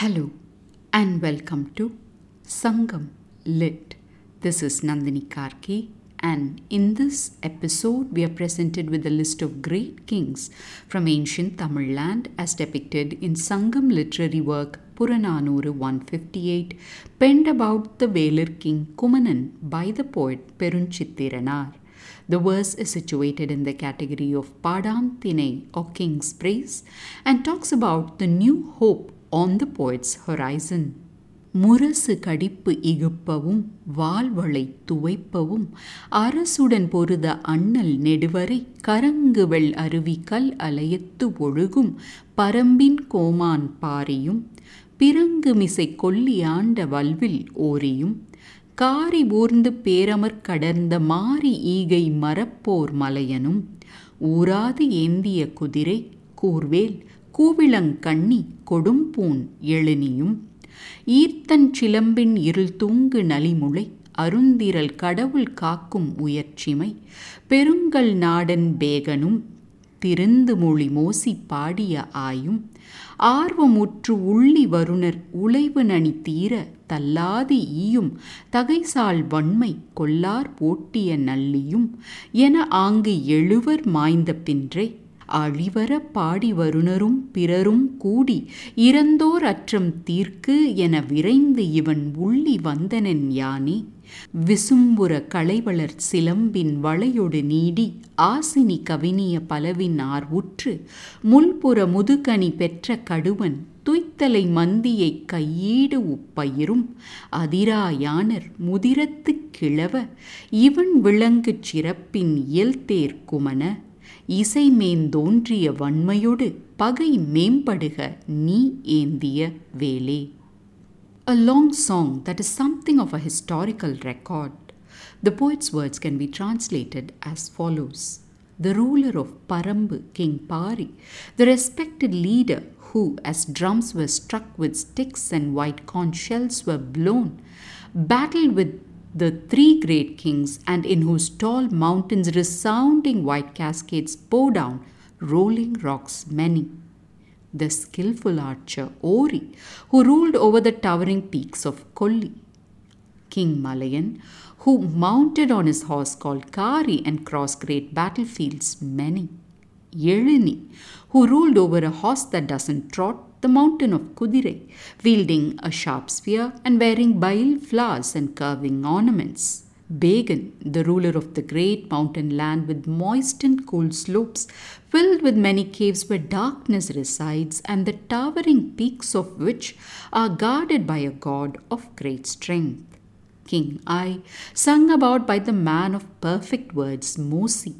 Hello and welcome to Sangam Lit. This is Nandini Karki, and in this episode, we are presented with a list of great kings from ancient Tamil land as depicted in Sangam literary work Puranaanooru 158, penned about the Velir king Kumanan by the poet Perunchithiranaar. The verse is situated in the category of Paadaan Thinai or King's Praise and talks about the new hope on the poet's horizon. முரசு கடிப்பு இகுப்பவும் வாழ்வளை துவைப்பவும் அரசுடன் பொருத அண்ணல் நெடுவரை கரங்குவெள் அருவி கல் அலையத்து ஒழுகும் பரம்பின் கோமான் பாரியும் பிறங்குமிசை கொல்லி ஆண்ட வல்வில் ஓரியும் காரி ஊர்ந்து பேரமர் கடர்ந்த மாரி ஈகை மரப்போர் மலையனும் ஊராது ஏந்திய குதிரை கூர்வேல் கூவிளங்கண்ணி கொடும்பூன் எழுனியும் ஈர்த்தன் சிலம்பின் இருள் தூங்கு நலிமுளை அருந்திரல் கடவுள் காக்கும் உயர்ச்சிமை. பெருங்கல் நாடன் பேகனும் திருந்து மொழி மோசி பாடிய ஆயும். ஆர்வமுற்று உள்ளி வருணர் உழைவு நனி தீர தல்லாது ஈயும். தகைசால் வன்மை கொல்லார் போட்டிய நல்லியும். என ஆங்கு எழுவர் மாய்ந்த பின்றே அழிவர பாடி வருணரும் பிறரும் கூடி இறந்தோர் அற்றம் தீர்க்கு என விரைந்து இவன் உள்ளி வந்தனன் யானே. விசும்புற களைவளர் சிலம்பின் வளையொடு நீடி ஆசினி கவினிய பலவின் ஆர்வுற்று முன்புற முதுகனி பெற்ற கடுவன் துய்த்தலை மந்தியை கையீடு உப்பயிரும் அதிராயானர் முதிரத்து கிழவ இவன் விளங்கு சிறப்பின் இயல்தேர் குமன. இசைமேந்தோன்றிய வன்மையொடு பகை மேம்படுக நீ ஏந்திய வேலே A long song that is something of a historical record. The poet's words can be translated as follows The ruler of Parambu, King Pari, the respected leader who, as drums were struck with sticks and white corn shells were blown, battled with the three great kings, and in whose tall mountains resounding white cascades pour down rolling rocks many. The skilful archer Ori, who ruled over the towering peaks of Kolli. King Malayan, who mounted on his horse called Kari and crossed great battlefields many. Yelini, who ruled over a horse that doesn't trot, the mountain of Kudire, wielding a sharp spear and wearing bael flowers and curving ornaments. Began, the ruler of the great mountain land with moist and cool slopes, filled with many caves where darkness resides, and the towering peaks of which are guarded by a god of great strength. King Ai, sung about by the man of perfect words, Mosi,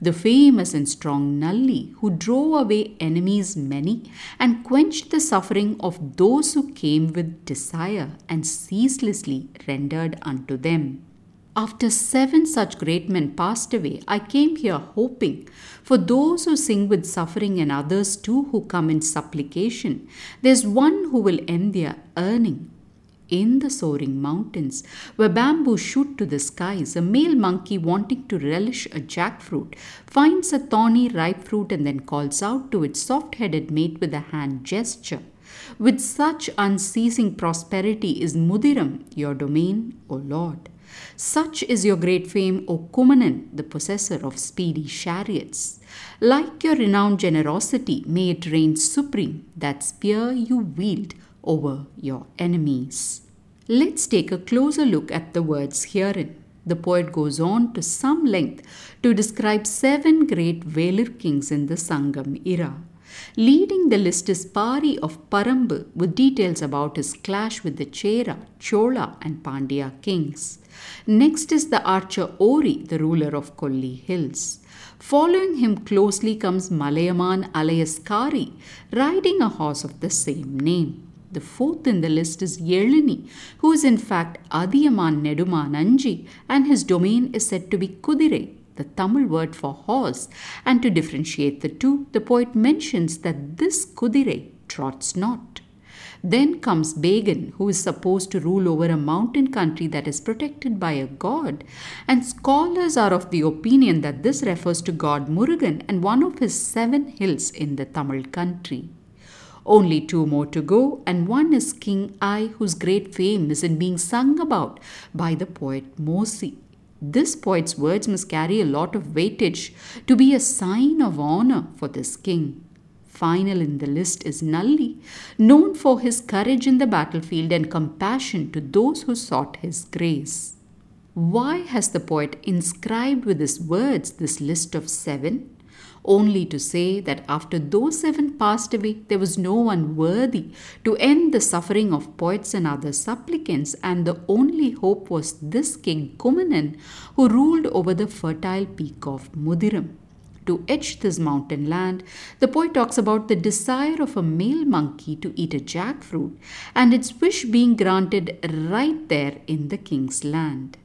the famous and strong Nalli, who drove away enemies many and quenched the suffering of those who came with desire and ceaselessly rendered unto them. After seven such great men passed away, I came here hoping for those who sing with suffering and others too who come in supplication. There's one who will end their earning. In the soaring mountains, where bamboo shoot to the skies, a male monkey wanting to relish a jackfruit finds a thorny ripe fruit and then calls out to its soft headed mate with a hand gesture. With such unceasing prosperity is Mudiram your domain, O Lord. Such is your great fame, O Kumanan, the possessor of speedy chariots. Like your renowned generosity, may it reign supreme, that spear you wield over your enemies. Let's take a closer look at the words herein. The poet goes on to some length to describe seven great Velir kings in the Sangam era. Leading the list is Pari of Parambu with details about his clash with the Chera, Chola, and Pandya kings. Next is the archer Ori, the ruler of Kolli Hills. Following him closely comes Malayaman alias Kari, riding a horse of the same name. The fourth in the list is Yelini, who is in fact Adiyaman Nedumananji, and his domain is said to be Kudire, the Tamil word for horse. And to differentiate the two, the poet mentions that this Kudire trots not. Then comes Began, who is supposed to rule over a mountain country that is protected by a god, and scholars are of the opinion that this refers to god Murugan and one of his seven hills in the Tamil country. Only two more to go, and one is King Ai, whose great fame is in being sung about by the poet Mosi. This poet's words must carry a lot of weightage to be a sign of honor for this king. Final in the list is Nalli, known for his courage in the battlefield and compassion to those who sought his grace. Why has the poet inscribed with his words this list of seven? Only to say that after those seven passed away, there was no one worthy to end the suffering of poets and other supplicants, and the only hope was this king Kumanan, who ruled over the fertile peak of Mudiram. To etch this mountain land, the poet talks about the desire of a male monkey to eat a jackfruit and its wish being granted right there in the king's land.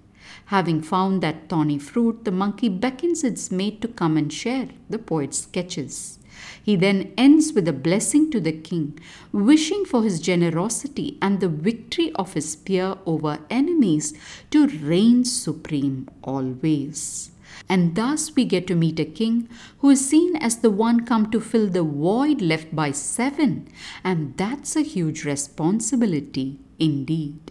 Having found that thorny fruit, the monkey beckons its mate to come and share the poet's sketches. He then ends with a blessing to the king, wishing for his generosity and the victory of his spear over enemies to reign supreme always. And thus we get to meet a king who is seen as the one come to fill the void left by seven, and that's a huge responsibility indeed.